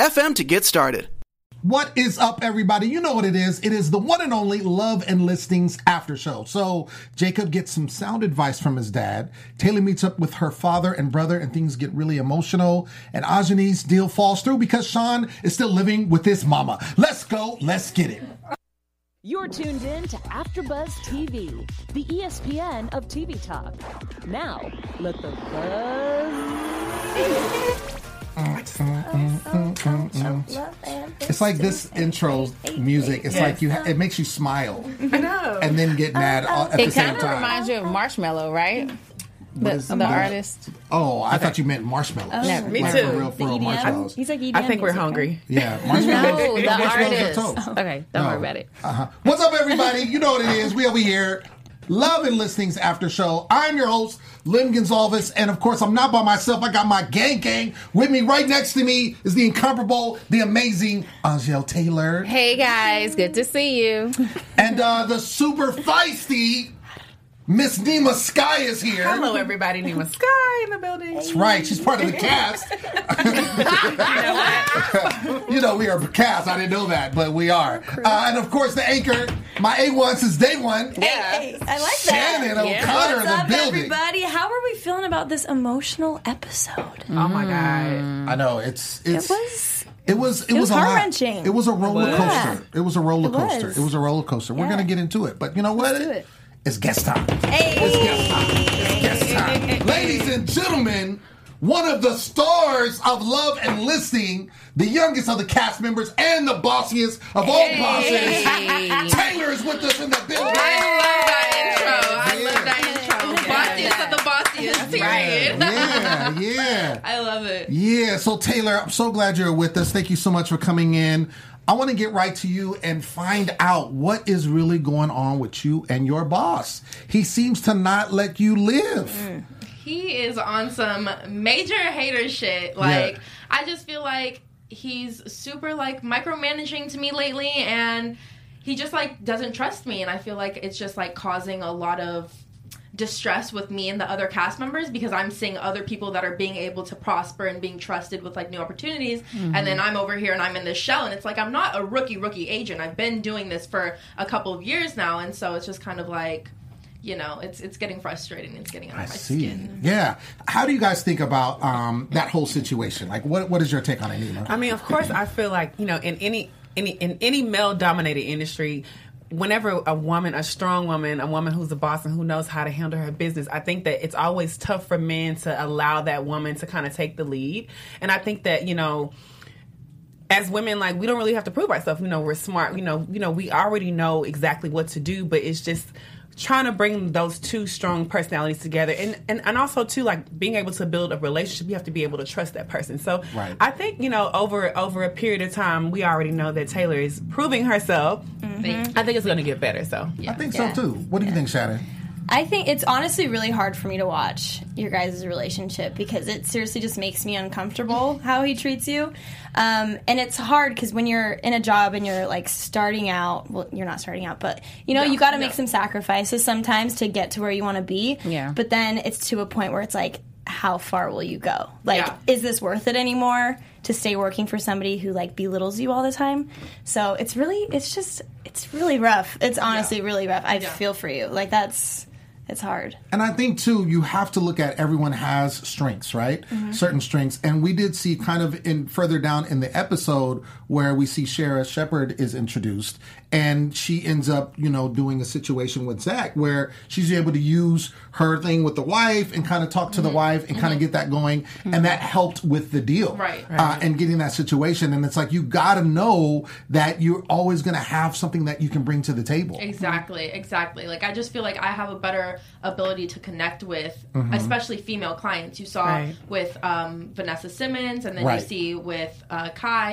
anchor.fm to get started. What is up, everybody? You know what it is. It is the one and only Love and Listings after show. So Jacob gets some sound advice from his dad. Taylor meets up with her father and brother, and things get really emotional. And Ajani's deal falls through because Sean is still living with his mama. Let's go. Let's get it. You're tuned in to AfterBuzz TV, the ESPN of TV talk. Now, let the buzz It's like this intro music. It's like you. Ha- it makes you smile I know. and then get mad at the It same time. It kind of reminds you of Marshmello, right? The, is the that? artist. Oh, I thought you meant marshmallows. Yeah, me like too. For real, for real marshmallows. He's like, EDM I think we're hungry. Yeah, marshmallows. No, the marshmallows artist. on toast. Okay, don't No. worry about it. Uh-huh. What's up, everybody? You know what it is. We over here. Love and Listings After Show. I'm your host, Lynn Gonzalez, and of course, I'm not by myself. I got my gang gang with me. Right next to me is the incomparable, the amazing Angel Taylor, Hey guys, good to see you. and uh, the super feisty Miss Nima Sky is here. Hello, everybody. Nima Sky in the building. That's right. She's part of the cast. you know, we are cast. I didn't know that, but we are. Uh, and of course, the anchor, my A1 since day one, Hey, I like that. Shannon that. O'Connor What's in the up, building. everybody? How are we feeling about this emotional episode? Oh my god. I know it's it's It was. it was it, it was, was a heart-wrenching. It was a roller was. coaster. It was a roller It coaster. was. It was a roller coaster. We're gonna get into it, but you know what? Let's do it. It's guest time. Hey. It's guest time. It's guest time. Ladies and gentlemen, one of the stars of Love and Listings, the youngest of the cast members and the bossiest of all bosses, Taylor is with us in the building. I love that intro. I love that intro. Bossiest of the bossiest, period. Yeah, yeah. I love it. Yeah, so Taylor, I'm so glad you're with us. Thank you so much for coming in. I want to get right to you and find out what is really going on with you and your boss. He seems to not let you live. Mm. He is on some major hater shit. Like, I just feel like he's super like micromanaging to me lately, and he just like doesn't trust me, and I feel like it's just like causing a lot of distress with me and the other cast members because I'm seeing other people that are being able to prosper and being trusted with like new opportunities and then I'm over here and I'm in this shell and it's like I'm not a rookie rookie agent. I've been doing this for a couple of years now and so it's just kind of like you know, it's it's getting frustrating. It's getting under I my see. skin. Yeah. How do you guys think about um, that whole situation? Like, what what is your take on it, Nima? I mean, of course, I feel like you know, in any any in any male dominated industry. Whenever a woman, a strong woman, a woman who's a boss and who knows how to handle her business, I think that it's always tough for men to allow that woman to kind of take the lead. And I think that, you know, as women like we don't really have to prove ourselves you know we're smart you know you know we already know exactly what to do but it's just trying to bring those two strong personalities together and, and and also too like being able to build a relationship you have to be able to trust that person so Right. i think you know over over a period of time we already know that taylor is proving herself Thank i think it's going to get better so I think Yeah. so too. What do you think, Shannon? I think it's honestly really hard for me to watch your guys' relationship because it seriously just makes me uncomfortable how he treats you. Um, and it's hard because when you're in a job and you're like starting out, well, you're not starting out, but you know, No, you got to no. make some sacrifices sometimes to get to where you want to be. Yeah. But then it's to a point where it's like, how far will you go? Like, Yeah. is this worth it anymore to stay working for somebody who like belittles you all the time? So it's really, it's just, it's really rough. It's honestly really rough. I Yeah. feel for you. Like that's, it's hard. And I think too, you have to look at everyone has strengths, right? Mm-hmm. Certain strengths, and we did see kind of in further down in the episode where we see Sarah Shepard is introduced, and she ends up, you know, doing a situation with Zach where she's able to use her thing with the wife and kind of talk to the wife and kind of get that going, and that helped with the deal, Right. Uh, and getting that situation. And it's like you got to know that you're always going to have something that you can bring to the table. Exactly, exactly. Like I just feel like I have a better ability to connect with, Mm-hmm. especially female clients. You saw Right. with um, Vanessa Simmons, and then Right. you see with uh, Kai.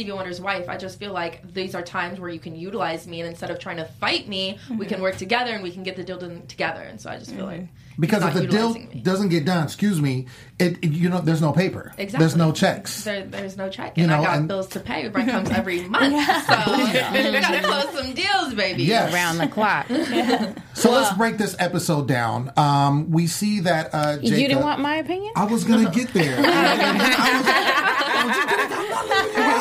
Stevie Wonder's wife, I just feel like these are times where you can utilize me, and instead of trying to fight me, we can work together and we can get the deal done together. And so I just feel like Because if the deal me. doesn't get done, excuse me, it, it- you know there's no paper. Exactly. There's no checks. There, there's no check, You and know, I got and- bills to pay. Rent comes every month, so we gotta close some deals, baby. Yes. Around the clock. So let's break this episode down. Um, we see that uh, Jacob. You didn't want my opinion? I was gonna get there.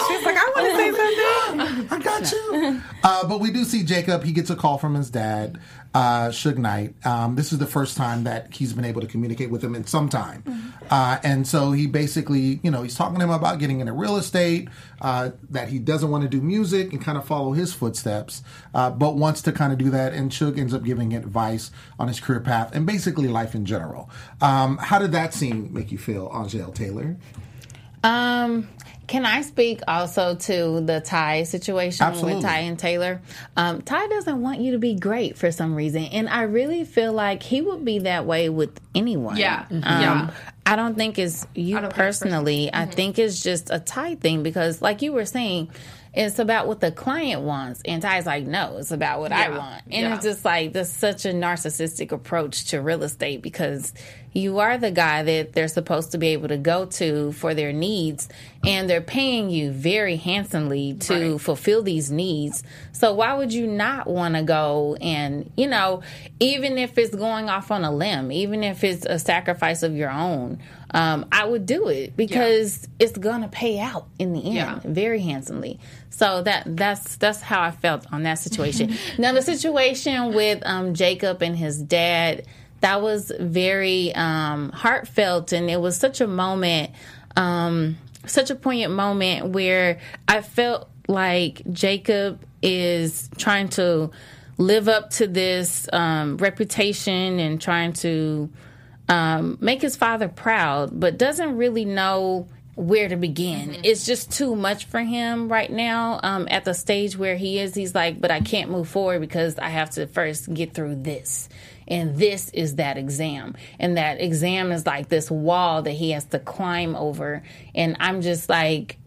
She's like, I want to say something. I got you. Uh, but we do see Jacob. He gets a call from his dad, uh, Suge Knight. Um, this is the first time that he's been able to communicate with him in some time. Uh, and so he basically, you know, he's talking to him about getting into real estate, uh, that he doesn't want to do music and kind of follow his footsteps, uh, but wants to kind of do that. And Suge ends up giving advice on his career path and basically life in general. Um, how did that scene make you feel, Angel Taylor? Um, can I speak also to the Ty situation Absolutely. with Ty and Taylor? Um, Ty doesn't want you to be great for some reason, and I really feel like he would be that way with anyone. Yeah. Um, Yeah. I don't think it's you I don't think it's personally. I think it's just a Ty thing because, like you were saying, it's about what the client wants, and Ty's like, no, it's about what I want, and Yeah. it's just like that's such a narcissistic approach to real estate because you are the guy that they're supposed to be able to go to for their needs and they're paying you very handsomely to Right. fulfill these needs so why would you not want to go and you know even if it's going off on a limb even if it's a sacrifice of your own um, i would do it because it's gonna pay out in the end Yeah. very handsomely so that that's that's how i felt on that situation now the situation with um, jacob and his dad that was very um, heartfelt. And it was such a moment um, such a poignant moment where i felt like jacob is trying to live up to this um, reputation and trying to um, make his father proud, but doesn't really know where to begin. It's just too much for him right now. Um, at the stage where he is, he's like, but I can't move forward because I have to first get through this. And this is that exam. And that exam is like this wall that he has to climb over. And I'm just like,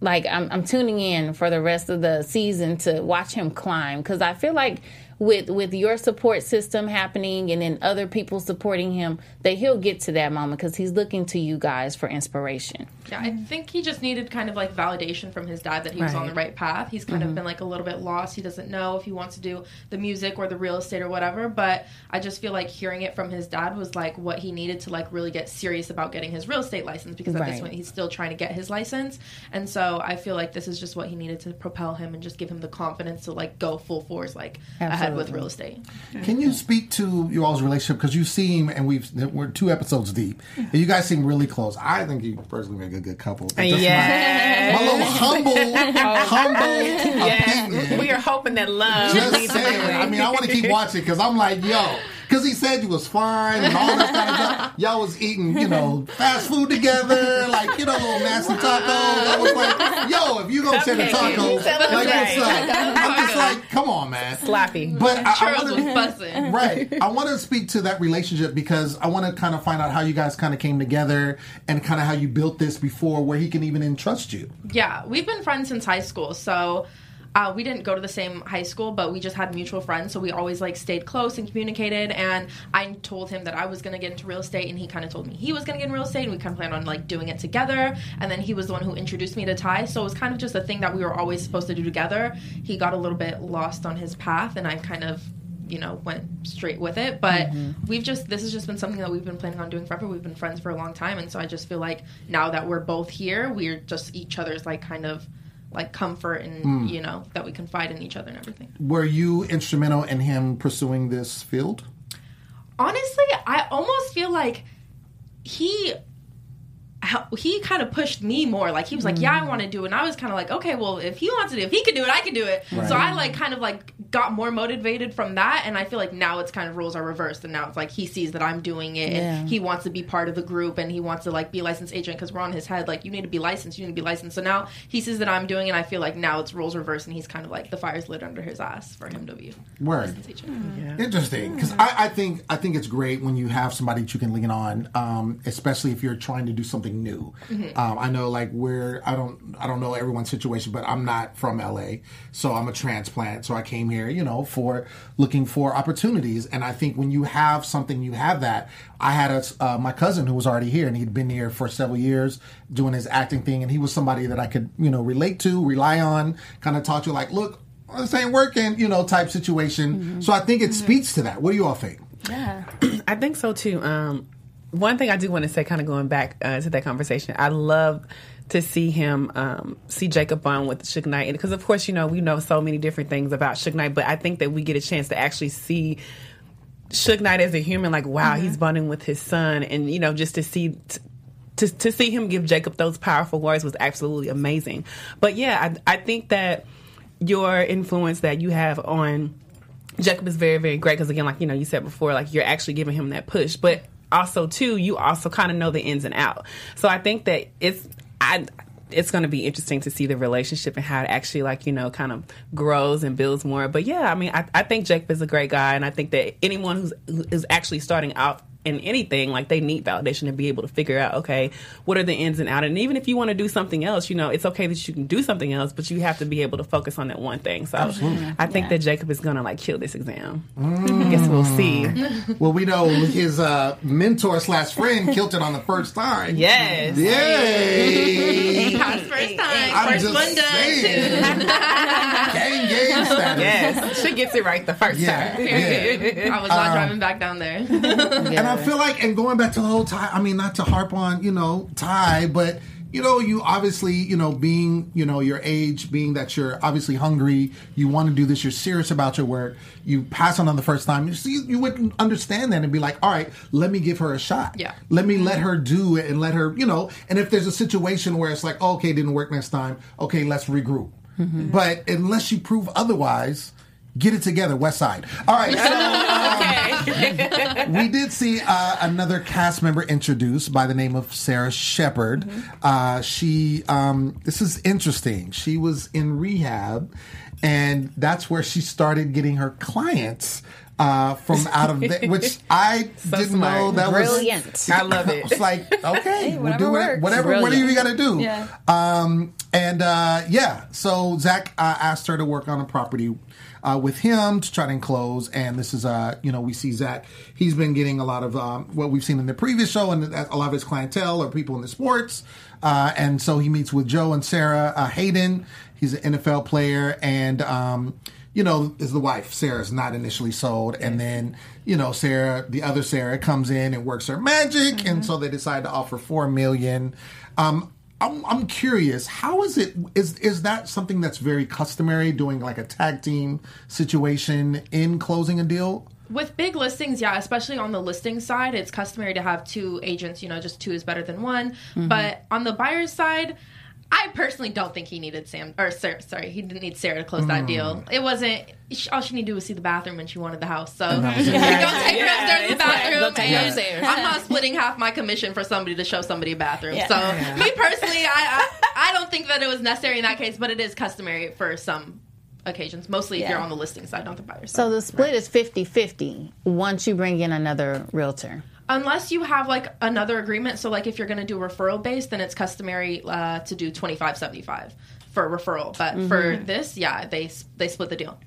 like I'm, I'm tuning in for the rest of the season to watch him climb because I feel like with with your support system happening and then other people supporting him that he'll get to that moment because he's looking to you guys for inspiration. Yeah, I mm-hmm. think he just needed kind of like validation from his dad that he was on the Right. right path. He's kind of mm-hmm. been like a little bit lost. He doesn't know if he wants to do the music or the real estate or whatever. But I just feel like hearing it from his dad was like what he needed to like really get serious about getting his real estate license because at this point he's still trying to get his license. And so I feel like this is just what he needed to propel him and just give him the confidence to like go full force like ahead with real estate. Can you speak to you all's relationship because you seem and we've we're two episodes deep and you guys seem really close. I think you personally make a good couple. But uh, that's Yeah. my, my little humble, humble Yes. opinion. We are hoping that love Just saying. I mean, I want to keep watching because I'm like, yo, because he said you was fine and all this kind of stuff. Y'all was eating, you know, fast food together, like you know, little nasty tacos. I was like, yo, if you gonna share the Cupcake. tacos, like what's up? I'm just like, come on, man. Slappy. But I, I Charles wanna- was bussing. right. I want to speak to that relationship because I want to kind of find out how you guys kind of came together and kind of how you built this before where he can even entrust you. Yeah, we've been friends since high school. So uh, we didn't go to the same high school, but we just had mutual friends. So we always like stayed close and communicated. And I told him that I was going to get into real estate, and he kind of told me he was going to get in real estate, and we kind of planned on like doing it together. And then he was the one who introduced me to Ty. So it was kind of just a thing that we were always supposed to do together. He got a little bit lost on his path, and I kind of you know went straight with it but we've just this has just been something that we've been planning on doing forever we've been friends for a long time and so i just feel like now that we're both here we're just each other's like kind of like comfort and hmm. you know that we confide in each other and everything Were you instrumental in him pursuing this field? honestly i almost feel like he how, he kind of pushed me more. Like he was like, "Yeah, I want to do it." And I was kind of like, "Okay, well, if he wants to do it, if he can do it, I can do it." Right. So I like kind of like got more motivated from that, and I feel like now it's kind of rules are reversed, and now it's like he sees that I'm doing it, Yeah. and he wants to be part of the group, and he wants to like be a licensed agent because we're on his head. Like you need to be licensed, you need to be licensed. So now he sees that I'm doing it. and I feel like now it's rules reversed, and he's kind of like the fire's lit under his ass for him to be a Word. licensed agent. Interesting, because I, I think I think it's great when you have somebody that you can lean on, um, especially if you're trying to do something new. Um, I know, like where I don't I don't know everyone's situation, but I'm not from LA, so I'm a transplant. So I came here, you know, for looking for opportunities. And I think when you have something, you have that. I had a uh, my cousin who was already here, and he'd been here for several years doing his acting thing, and he was somebody that I could you know relate to, rely on, kind of talk to, like, look. This ain't working, you know, type situation. So I think it speaks to that. What do you all think? Yeah, I think so too. Um, one thing I do want to say, kind of going back uh, to that conversation, I love to see him um, see Jacob on with Suge Knight, because of course, you know, we know so many different things about Suge Knight, but I think that we get a chance to actually see Suge Knight as a human, like wow, he's bonding with his son, and you know, just to see. T- to, to see him give Jacob those powerful words was absolutely amazing. But yeah, I, I think that your influence that you have on Jacob is very, very great because again, like you know, you said before, like you're actually giving him that push, but also too, you also kind of know the ins and out. So I think that it's I. It's going to be interesting to see the relationship and how it actually, like you know, kind of grows and builds more. But yeah, I mean, I, I think jake is a great guy, and I think that anyone who's who is actually starting out in anything, like they need validation to be able to figure out, okay, what are the ins and outs. And even if you want to do something else, you know, it's okay that you can do something else, but you have to be able to focus on that one thing. So I think that Jacob is going to like kill this exam. I guess we'll see. Well, we know his uh, mentor slash friend killed it on the first time. Yes. Yay! First time, I'm first just one done. saying. Gang game status. Yes. She gets it right the first Yeah. time. I was not driving back down there. And I feel like, and going back to the whole Ty. I mean, not to harp on, you know, Ty, but you know, you obviously, you know, being, you know, your age, being that you're obviously hungry, you want to do this, you're serious about your work, you pass on on the first time, you see, you wouldn't understand that and be like, all right, let me give her a shot. Yeah. Let me let her do it and let her, you know, and if there's a situation where it's like, oh, okay, didn't work next time, okay, let's regroup. Mm-hmm. But unless you prove otherwise, get it together, West Side. All right, so we did see uh, another cast member introduced by the name of Sarah Shepard. Uh, she, um, this is interesting. She was in rehab, and that's where she started getting her clients. Uh, from out of the, which I didn't smart. know that Brilliant. was. Brilliant. I love it. It's like okay, we'll whatever do it. works. Whatever, whatever Brilliant. you got to do. Yeah. Um, and uh, yeah, so Zach uh, asked her to work on a property uh, with him to try to enclose. And this is, uh, you know, we see Zach. He's been getting a lot of um, what we've seen in the previous show, and a lot of his clientele are people in the sports. Uh, and so he meets with Joe and Sarah uh, Hayden. He's an NFL player, and um, you know, is the wife. Sarah's not initially sold, and then you know, Sarah, the other Sarah, comes in and works her magic, and so they decide to offer four million. Um, I'm, I'm curious, how is it? Is is that something that's very customary, doing like a tag team situation in closing a deal? With big listings, yeah, especially on the listing side, it's customary to have two agents. You know, just two is better than one. Mm-hmm. But on the buyer's side, I personally don't think he needed Sam or Sarah. Sorry, he didn't need Sarah to close Mm. that deal. It wasn't. she- All she needed to do was see the bathroom, when she wanted the house. So go take her upstairs the bathroom. go and. I'm not splitting half my commission for somebody to show somebody a bathroom. Yeah. So me personally, I, I I don't think that it was necessary in that case, but it is customary for some occasions. Mostly if you're on the listing side, not the buyer side. So the split is 50-50 once you bring in another realtor. Unless you have like another agreement. So like if you're going to do referral based then it's customary uh, to do 25 75 for referral. But for this yeah they they split the deal.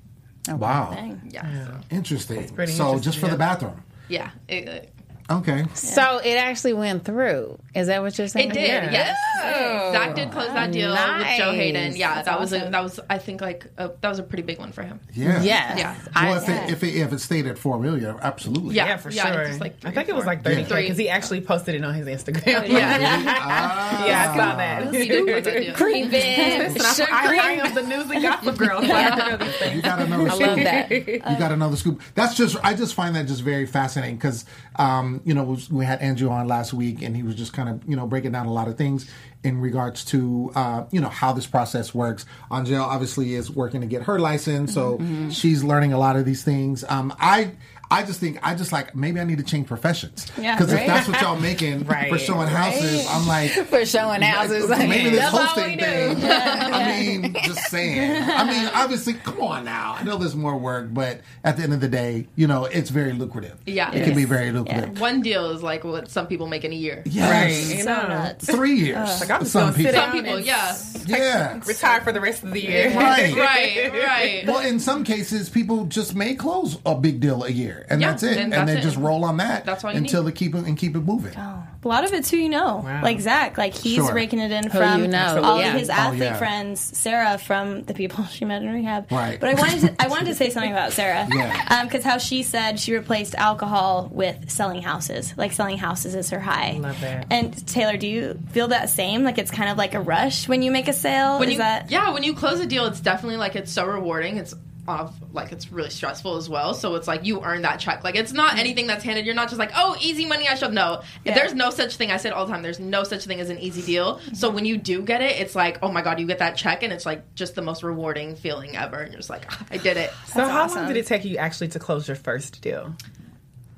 Wow, yeah. So, interesting. pretty so just for interesting, the bathroom. yeah. It, it, Okay. So it actually went through. Is that what you're saying? it did Yeah. yes zach did close that deal with joe hayden yeah That's that was a, that was i think like a, that was a pretty big one for him Yeah. Yes. Yeah. Well, I, if, it, if, it, if it stayed at four million, absolutely. Yeah. Yeah, for Yeah, sure. like I three think it was like thirty three because he actually posted it on his Instagram. yeah Ah. yeah, I saw that. he did close that deal. creeping. Listen, I, I, I am the newsy gossip girl. So I know these things. You gotta know I love that. You gotta know the scoop. That's just I just find that just very fascinating because um, um, you know, was, we had Andrew on last week, and he was just kind of, you know, breaking down a lot of things in regards to, uh, you know, how this process works. Angel obviously is working to get her license, so Mm-hmm. she's learning a lot of these things. Um, I. I just think I just like maybe I need to change professions Yeah. because Right. if that's what y'all making for showing houses, I'm like For showing houses. maybe this That's all we hosting do. thing. I mean, just saying. I mean, obviously, come on now. I know there's more work, but at the end of the day, you know, it's very lucrative. Yeah. it can be very lucrative. One deal is like what some people make in a year. Yes, Right. So nuts. three years. Like, I'm Some gonna sit people, Some people, yeah. yeah, Retire for the rest of the year. right. right, right. Well, in some cases, people just may close a big deal a year, and Yeah, that's it, and and, that's they it. just roll on that That's all you until need. they keep it and keep it moving. Oh. A lot of it's who you know, Wow. like Zach. Like he's Sure. raking it in Who from you know, all yeah. of his Oh, athlete yeah. friends. Sarah from the people she met in rehab. Right. But I wanted to, I wanted to say something about Sarah. Yeah. Um, because how she said she replaced alcohol with selling houses. Like selling houses is her high. Love that. And Taylor, do you feel that same? Like it's kind of like a rush when you make a sale. when is you that? yeah when you close a deal it's definitely like it's so rewarding it's off like it's really stressful as well. So it's like you earn that check. Like it's not anything that's handed. You're not just like oh easy money i should know. Yeah. there's no such thing. I said all the time. There's no such thing as an easy deal. So when you do get it it's like oh my god you get that check and it's like just the most rewarding feeling ever. And you're just like "Ah, i did it. So how awesome. long did it take you actually to close your first deal?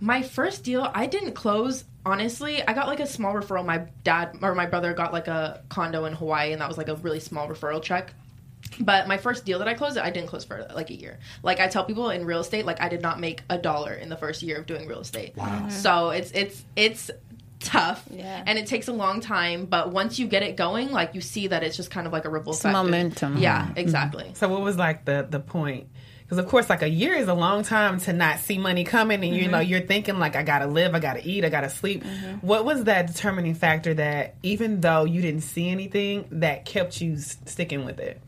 my first deal i didn't close honestly. I got like a small referral. My dad or my brother got like a condo in hawaii and that was like a really small referral check but my first deal that i closed i didn't close for like a year like i tell people in real estate like i did not make a dollar in the first year of doing real estate wow. Mm-hmm. so it's it's it's tough Yeah. and it takes a long time but once you get it going like you see that it's just kind of like a ripple effect momentum. yeah mm-hmm. exactly So what was like the the point? Because of course, like a year is a long time to not see money coming, and you mm-hmm. know you're thinking like, I gotta live, I gotta eat, I gotta sleep. What was that determining factor that even though you didn't see anything, that kept you sticking with it?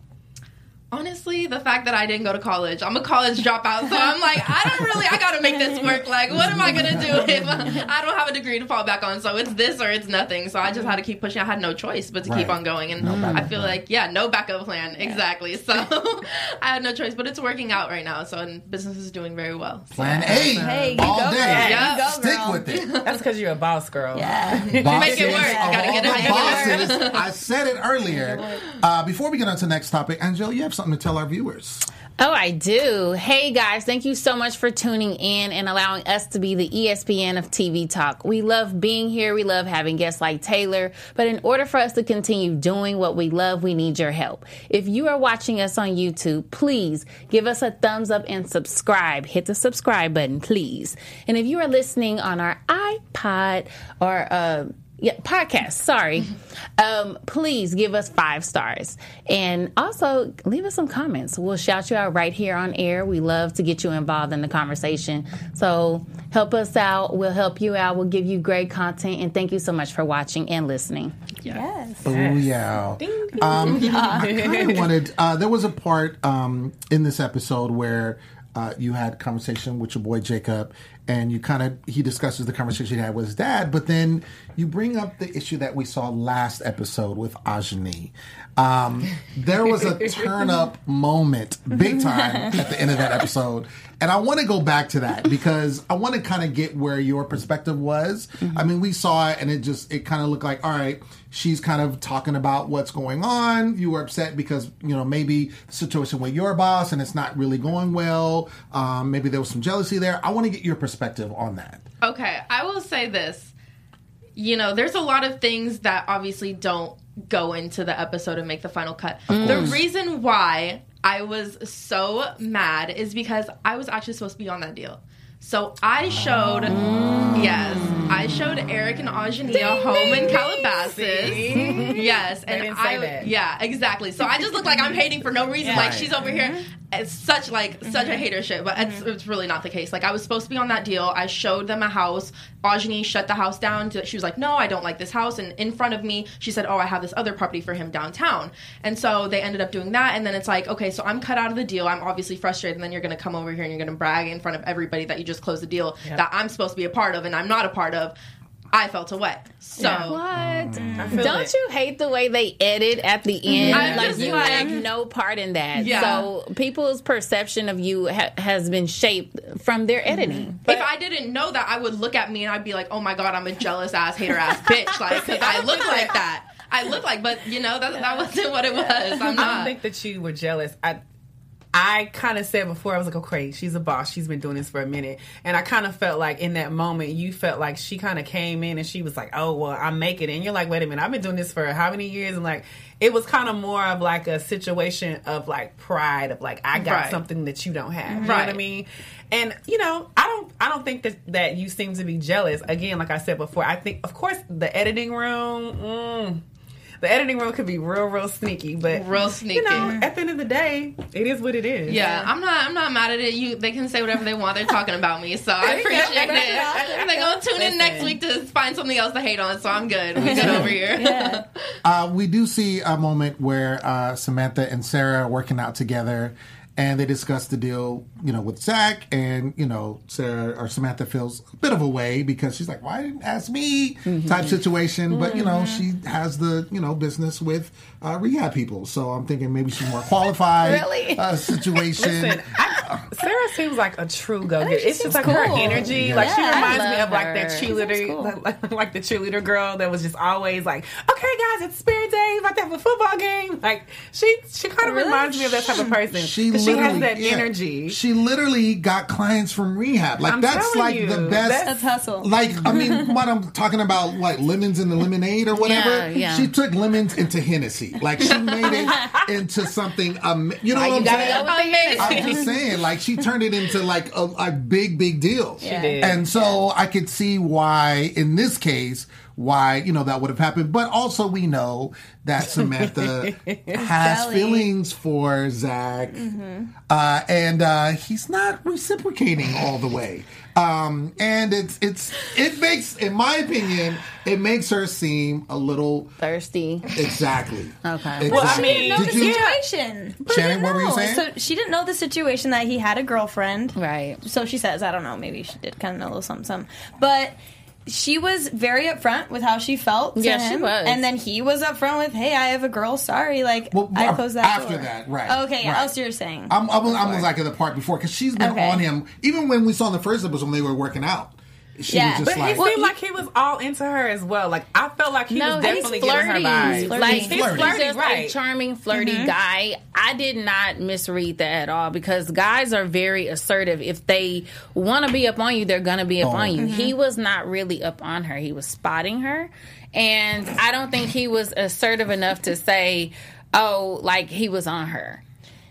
Honestly, the fact that I didn't go to college, I'm a college dropout, so I'm like, I don't really, I gotta make this work. Like, what am I gonna do if I don't have a degree to fall back on? So it's this or it's nothing. So I just had to keep pushing. I had no choice but to keep on going. And No I feel plan. like, yeah, no backup plan. Exactly. So I had no choice, but it's working out right now. So and business is doing very well. So. Plan A Hey, you all go, day. girl. Yeah. You go, Stick girl. with it. That's because you're a boss girl. Yeah. Bosses make it work. of Gotta get it the together. bosses. I said it earlier. Uh, before we get on to the next topic, Angel, you have something to tell our viewers. Oh, I do. Hey guys, thank you so much for tuning in and allowing us to be the ESPN of TV Talk. We love being here. We love having guests like Taylor. But in order for us to continue doing what we love, we need your help. If you are watching us on YouTube, please give us a thumbs up and subscribe. Hit the subscribe button, please. And if you are listening on our iPod or uh, yeah, podcast. Sorry. Um, please give us five stars. And also leave us some comments. We'll shout you out right here on air. We love to get you involved in the conversation. So help us out. We'll help you out. We'll give you great content. And thank you so much for watching and listening. Yes. Oh yeah. Um, I wanted. Uh, there was a part um, in this episode where uh, you had conversation with your boy Jacob, and you kind of he discusses the conversation he had with his dad, but then you bring up the issue that we saw last episode with Ajani. Um, there was a turn up moment, big time, at the end of that episode. And I want to go back to that because I want to kind of get where your perspective was. I mean, we saw it and it just, it kind of looked like, all right, she's kind of talking about what's going on. You were upset because, you know, maybe the situation with your boss and it's not really going well. Um, maybe there was some jealousy there. I want to get your perspective on that. Okay, I will say this. You know, there's a lot of things that obviously don't go into the episode and make the final cut. The reason why I was so mad is because I was actually supposed to be on that deal. So I showed, yes, I showed Eric and Ajani a home in Calabasas. Yes, and I, that. yeah, exactly. So I just look like I'm hating for no reason. Like she's over here, it's such like such a hater shit, but it's, it's really not the case. Like I was supposed to be on that deal. I showed them a house. Ajani shut the house down. To, she was like, "No, I don't like this house." And in front of me, she said, "Oh, I have this other property for him downtown." And so they ended up doing that. And then it's like, okay, so I'm cut out of the deal. I'm obviously frustrated. And then you're going to come over here and you're going to brag in front of everybody that you just closed the deal that I'm supposed to be a part of and I'm not a part of. I felt a wet. So What? Mm. I Don't it. you hate the way they edit at the end? I'm like you like- have no part in that. Yeah. So people's perception of you ha- has been shaped from their mm-hmm. editing. if I didn't know that, I would look at me and I'd be like, "Oh my god, I'm a jealous ass hater ass bitch." Like cause I look like that. I look like, but you know that that wasn't what it was. I'm I don't not. think that you were jealous. I I kind of said before I was like, okay, she's a boss. She's been doing this for a minute, and I kind of felt like in that moment you felt like she kind of came in and she was like, oh well, I'm making it, and you're like, wait a minute, I've been doing this for how many years, and like it was kind of more of like a situation of like pride of like I got Right. something that you don't have. You know what I mean? And you know, I don't I don't think that that you seem to be jealous. Again, like I said before, I think of course the editing room. Mm, the editing room could be real, real sneaky, but Real sneaky. You know, at the end of the day, it is what it is. Yeah, I'm not. I'm not mad at it. You, they can say whatever they want. They're talking about me, so I There you go. appreciate it. They're gonna tune in next week to find something else to hate on. So I'm good. We good over here. Uh, we do see a moment where uh, Samantha and Sarah are working out together, and they discuss the deal, you know, with Zach, and you know, Sarah or Samantha feels a bit of a way because she's like, "Why didn't ask me?" type situation, but you know, she has the you know business with uh, rehab people, so I'm thinking maybe she's more qualified. Really? uh, situation. Listen, I, Sarah seems like a true go getter. It's just seems like her energy. Yeah. Like she reminds me love of like that cheerleader, cool. like, like the cheerleader girl that was just always like, "Okay, guys, it's Spirit Day. About to have a football game." Like she, she kind of Really? reminds me of that type of person. She 'Cause she has that yeah. energy. She literally got clients from rehab. Like I'm that's like you, the best. that's- hustle. Like I mean, what I'm talking about, like lemons in the lemonade or whatever. Yeah, yeah. She took lemons into Hennessy. Like she made it into something. Um, you know Why what you I'm saying? go with the Amazing. I'm just saying, like she turned it into like a, a big, big deal. She did. And so I could see why, in this case, why you know that would have happened. But also, we know that Samantha has Sally. feelings for Zach, uh, and uh, he's not reciprocating all the way. Um, and it's it's it makes, in my opinion, it makes her seem a little Thirsty. exactly. Okay. Exactly. Well, I She mean, didn't know the Did you- situation. Shannon, what were you saying? So she didn't know the situation that he had a girlfriend. Right. So she says, I don't know, maybe she did kind of know a little something, something. But she was very upfront with how she felt. To Yeah, she was. And then he was upfront with, hey, I have a girl, sorry. Like, Well, I closed that after door. that, right, Okay, right. else you're saying. I'm, I'm, I'm like at the part before because she's been Okay. on him even when we saw in the first episode when they were working out. She Yeah. was But just he like, seemed like he was all into her as well. Like I felt like he no, was he's definitely giving her flirty. vibes. Flirty. Like He's he's, flirty. he's just Right. a charming, flirty Mm-hmm. guy. I did not misread that at all because guys are very assertive. If they want to be up on you, they're gonna be up Oh. on you. Mm-hmm. He was not really up on her. He was spotting her, and I don't think he was assertive enough to say, "Oh, like he was on her."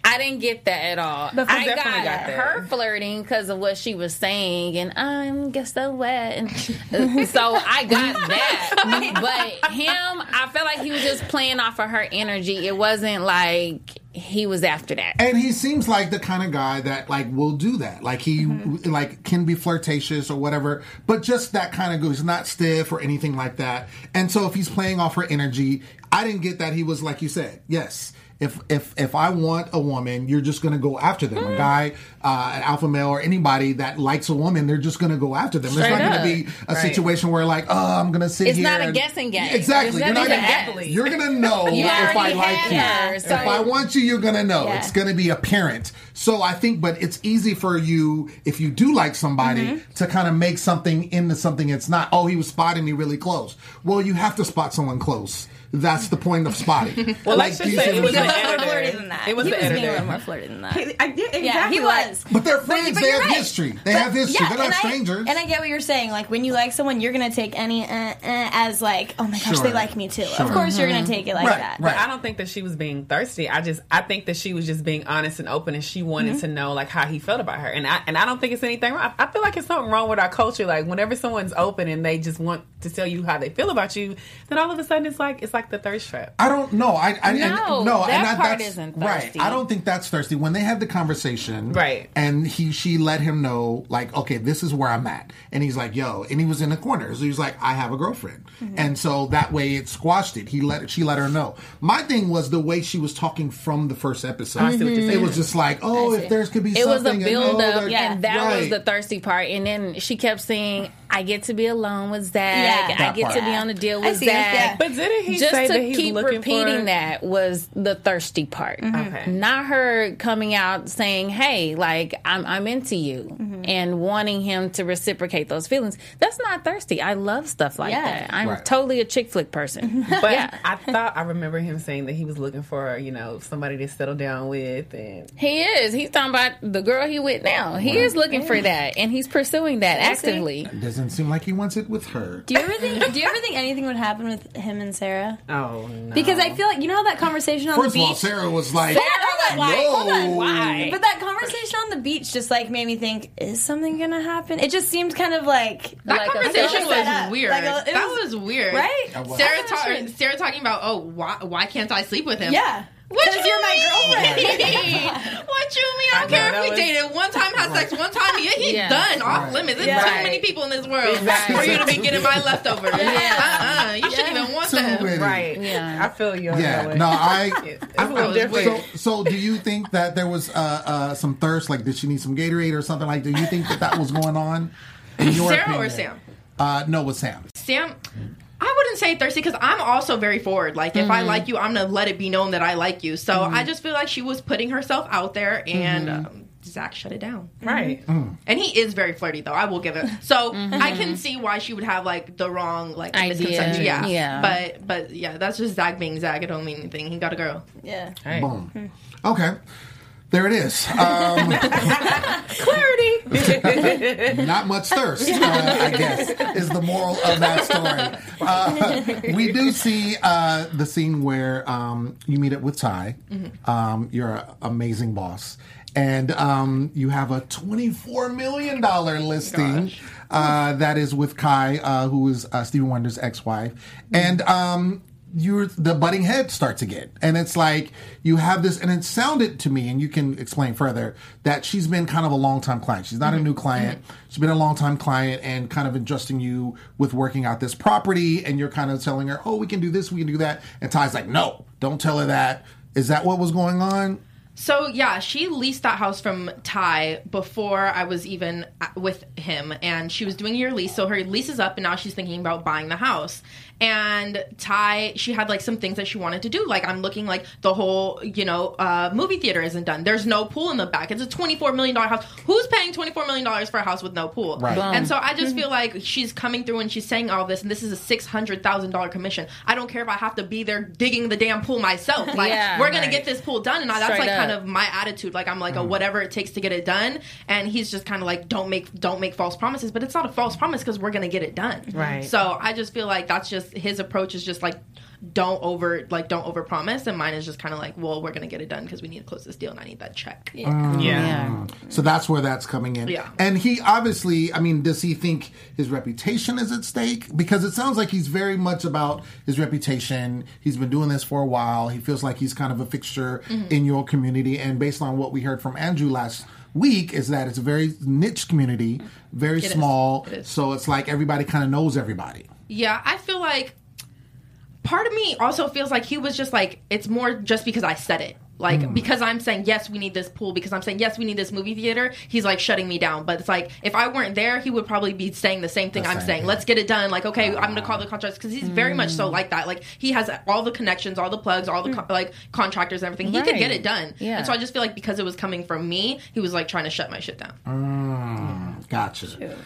I didn't get that at all. But I got, got that. her flirting because of what she was saying, and I'm just so wet, and uh, so I got that. but him, I felt like he was just playing off of her energy. It wasn't like he was after that. and he seems like the kind of guy that like will do that. Like he Mm-hmm. like can be flirtatious or whatever, but just that kind of goes not stiff or anything like that. And so if he's playing off her energy, I didn't get that he was like you said. Yes. If, if if I want a woman, you're just gonna go after them. Mm. A guy, uh, an alpha male, or anybody that likes a woman, they're just gonna go after them. Straight There's not gonna be a Right. situation where like, oh, I'm gonna sit It's here. It's not a guessing game. Exactly. You're not gonna, to you're gonna know You if I like have you. her, if I want you, you're gonna know. Yeah. It's gonna be apparent. So I think, but it's easy for you if you do like somebody Mm-hmm. to kind of make something into something it's not. Oh, he was spotting me really close. Well, you have to spot someone close. That's the point of spotting. Well, let's just say it was He was a little more editor. flirty than that. It was he the was being a editor. little more flirty than that. I, yeah, exactly. Yeah, he was. But they're friends. but they have right. history. They But- have history. yeah, They're not and I- strangers. and I get what you're saying. Like when you like someone, you're gonna take any uh, uh, as like, oh my gosh, Sure. they like me too. Sure. Of course, you're gonna take it like Right, that. right. But I don't think that she was being thirsty. I just I think that she was just being honest and open, and she wanted to know like how he felt about her. And I and I don't think it's anything wrong. I, I feel like it's something wrong with our culture. Like whenever someone's open and they just want to tell you how they feel about you, then all of a sudden it's like it's like the thirst trap. I don't know. I, I and- No, no, that and I, part that's, isn't right. thirsty. I don't think that's thirsty. When they had the conversation, Right. and he she let him know like, okay, this is where I'm at, and he's like, yo, and he was in the corner, so he was like, I have a girlfriend, Mm-hmm. and so that way it squashed it. He let she let her know. My thing was the way she was talking from the first episode. I see what. It was just like, oh, if there's could be It was a something, and, build oh, up, there- and that was the thirsty part. And then she kept saying, I get to be alone with Zach. Yeah. I That get to be on a deal with see Zach. yeah. But didn't he Just say to that he's keep looking repeating for that was the thirsty part. Okay. Not her coming out saying, "Hey, like I'm I'm into you," Mm-hmm. and wanting him to reciprocate those feelings. That's not thirsty. I love stuff like Yeah. that. I'm Right. totally a chick flick person. But yeah. I thought I remember him saying that he was looking for, you know, somebody to settle down with and He is. He's talking about the girl he with now. He is looking for that, and he's pursuing that actively. Doesn't seem like he wants it with her. Do you ever think? Do you ever think anything would happen with him and Sarah? oh no. Because I feel like you know how that conversation on First the of beach. all, Sarah was like, Hold on, why? Hold on, Why? But that conversation on the beach just like made me think: Is something gonna happen? It just seemed kind of like That Like conversation set was up. weird. Like a- it that was- was, weird, right? was. Sarah, ta- Sarah talking about, oh, why, why can't I sleep with him? yeah, What because you you're my mean? girlfriend. what you mean? I I don't know, care that if we was- dated one time, had sex one time. Yeah, he's Yeah. done. Off limits. There's Yeah. too many people in this world Exactly. for you to be getting my leftovers. Yeah. Uh-uh. You shouldn't even want Too them. many. right. Yeah. I feel you Yeah, no, I. it's I a thought little different. So, so do you think that there was uh, uh, some thirst? Like, did she need some Gatorade or something? Like, do you think that that was going on? In your Sarah or? Sam? Uh, no, with Sam. Sam, I wouldn't say thirsty because I'm also very forward. Like, if I Mm-hmm. like you, I'm gonna let it be known that I like you. So I just feel like she was putting herself out there, and Mm-hmm. um, Zach shut it down. right. Mm. And he is very flirty, though. I will give it. So Mm-hmm. I can see why she would have like the wrong like Idea. misconception. Yeah, Yeah. But but yeah, that's just Zach being Zach. It don't mean anything. He got a girl. yeah. Right. Boom. Okay. There it is. Um, Clarity. not much thirst, uh, I guess, is the moral of that story. Uh, we do see uh, the scene where um, you meet up with Ty. Um, you're an amazing boss. And um, you have a $24 million listing uh, that is with Kai, uh, who is uh, Stephen Wonder's ex wife. And um, you're the butting head starts again. And it's like you have this and it sounded to me and you can explain further that she's been kind of a long time client. She's not a new client. She's been a long time client and kind of adjusting you with working out this property and you're kind of telling her oh we can do this we can do that. And ty's like no don't tell her that. Is that what was going on? So yeah, she leased that house from Ty before I was even uh, with him, and she was doing a year lease. So her lease is up, and now she's thinking about buying the house. And Ty, she had like some things that she wanted to do. Like I'm looking like the whole, you know, uh, movie theater isn't done. There's no pool in the back. It's a 24 million dollar house. Who's paying 24 million dollars for a house with no pool? Right. Boom. And so I just feel like she's coming through and she's saying all this, and this is a six hundred thousand dollar commission. I don't care if I have to be there digging the damn pool myself. Like Yeah, we're gonna right. get this pool done, and I, that's Straight like kind of my attitude. Like I'm like a whatever it takes to get it done, and he's just kind of like don't make don't make false promises. But it's not a false promise because we're gonna get it done. Right. So I just feel like that's just his approach is just like don't over like don't over promise, and mine is just kind of like well we're gonna get it done because we need to close this deal and I need that check. Ah. Yeah. yeah. so that's where that's coming in Yeah. and he obviously i mean does he think his reputation is at stake because it sounds like he's very much about his reputation he's been doing this for a while he feels like he's kind of a fixture mm-hmm. in your community and based on what we heard from andrew last week is that it's a very niche community very is. small It is. so it's like everybody kind of knows everybody Yeah, I feel like part of me also feels like he was just like it's more just because I said it. Like mm. because I'm saying yes, we need this pool. Because I'm saying yes, we need this movie theater. He's like shutting me down. But it's like if I weren't there, he would probably be saying the same thing The I'm same saying. thing. Let's get it done. Like okay, I'm gonna ah. call the contractors because he's very much so mm. like that. Like he has all the connections, all the plugs, all the co- mm. like contractors, and everything. He could get it done. Yeah. And so I just feel like because it was coming from me, he was like trying to shut my shit down. gotcha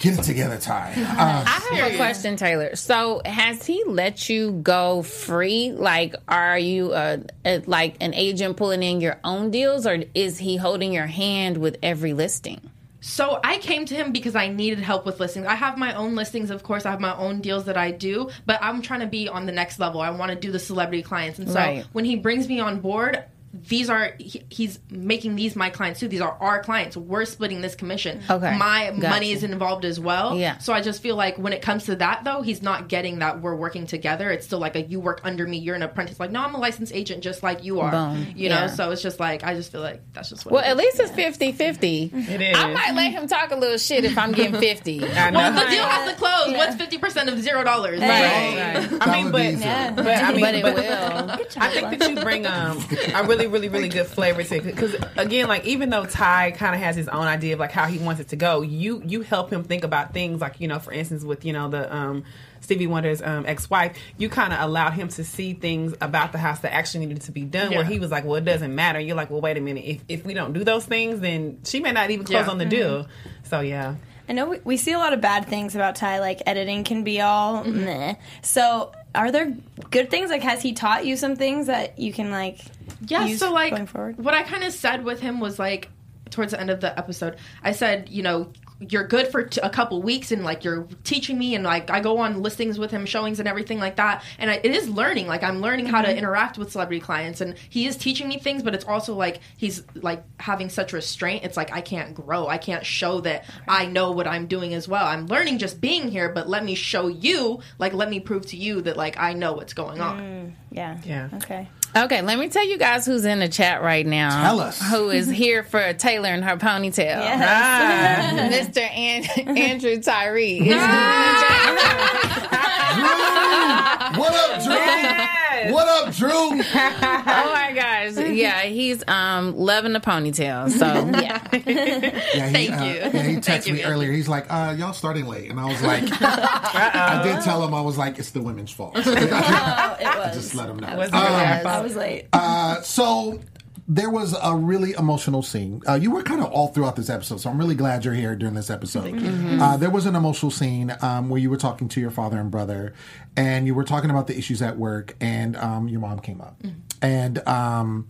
get it together ty uh, I have a question, Taylor. So, has he let you go free? Like, are you uh a, like an agent pulling in your own deals, or is he holding your hand with every listing? So I came to him because I needed help with listings. I have my own listings, of course. I have my own deals that I do, but I'm trying to be on the next level. I want to do the celebrity clients, and so Right. when he brings me on board. These are he, he's making these my clients too. These are our clients. We're splitting this commission. Okay. my Gotcha. money is involved as well. Yeah. So I just feel like when it comes to that though, he's not getting that we're working together. It's still like a you work under me. You're an apprentice. Like no, I'm a licensed agent just like you are. Boom. You know. Yeah. So it's just like I just feel like that's just what. Well, at is. least it's 50 50. It is. I might let him talk a little shit if I'm getting 50. I know. Well, the deal has to close. What's fifty percent of zero dollars? Right. I mean, but, be easy. but I mean, But it but- will. I think that you bring um I really really, really, really good flavor to it. Because again, like even though Ty kind of has his own idea of like how he wants it to go, you you help him think about things like you know, for instance, with you know the um, Stevie Wonder's um, ex-wife, you kind of allowed him to see things about the house that actually needed to be done. Where he was like, "Well, it doesn't matter." You're like, "Well, wait a minute. If if we don't do those things, then she may not even close Yeah. on the deal." So yeah. I know we, we see a lot of bad things about Ty, like editing can be all meh. So, are there good things? Like, has he taught you some things that you can like? Yeah, use so like going forward. what I kind of said with him was like towards the end of the episode, I said, you know, you're good for t- a couple weeks and like you're teaching me and like I go on listings with him, showings and everything like that. And I, it is learning. Like I'm learning how to mm-hmm. interact with celebrity clients and he is teaching me things, but it's also like he's like having such restraint. It's like I can't grow. I can't show that I know what I'm doing as well. I'm learning just being here, but let me show you, like let me prove to you that like I know what's going on. Mm, yeah. Yeah. Okay. Okay, let me tell you guys who's in the chat right now. Tell us. Who is here for Taylor and her ponytail. Yes. Mr. An- Andrew Tyree. is What up, Drew? What up, Drew? oh my gosh. Yeah, he's um loving the ponytail. So yeah. Yeah, he, Thank uh, you. Yeah, he texted you, me Andrew. earlier. He's like, uh, "Y'all starting late," and I was like, "I did tell him I was like, it's the women's fault." Oh, it was. Just let him know. Was Um. I was late. Uh, so there was a really emotional scene. Uh, you were kind of all throughout this episode, so I'm really glad you're here during this episode. Uh, there was an emotional scene um, where you were talking to your father and brother, and you were talking about the issues at work, and um, your mom came up, and um,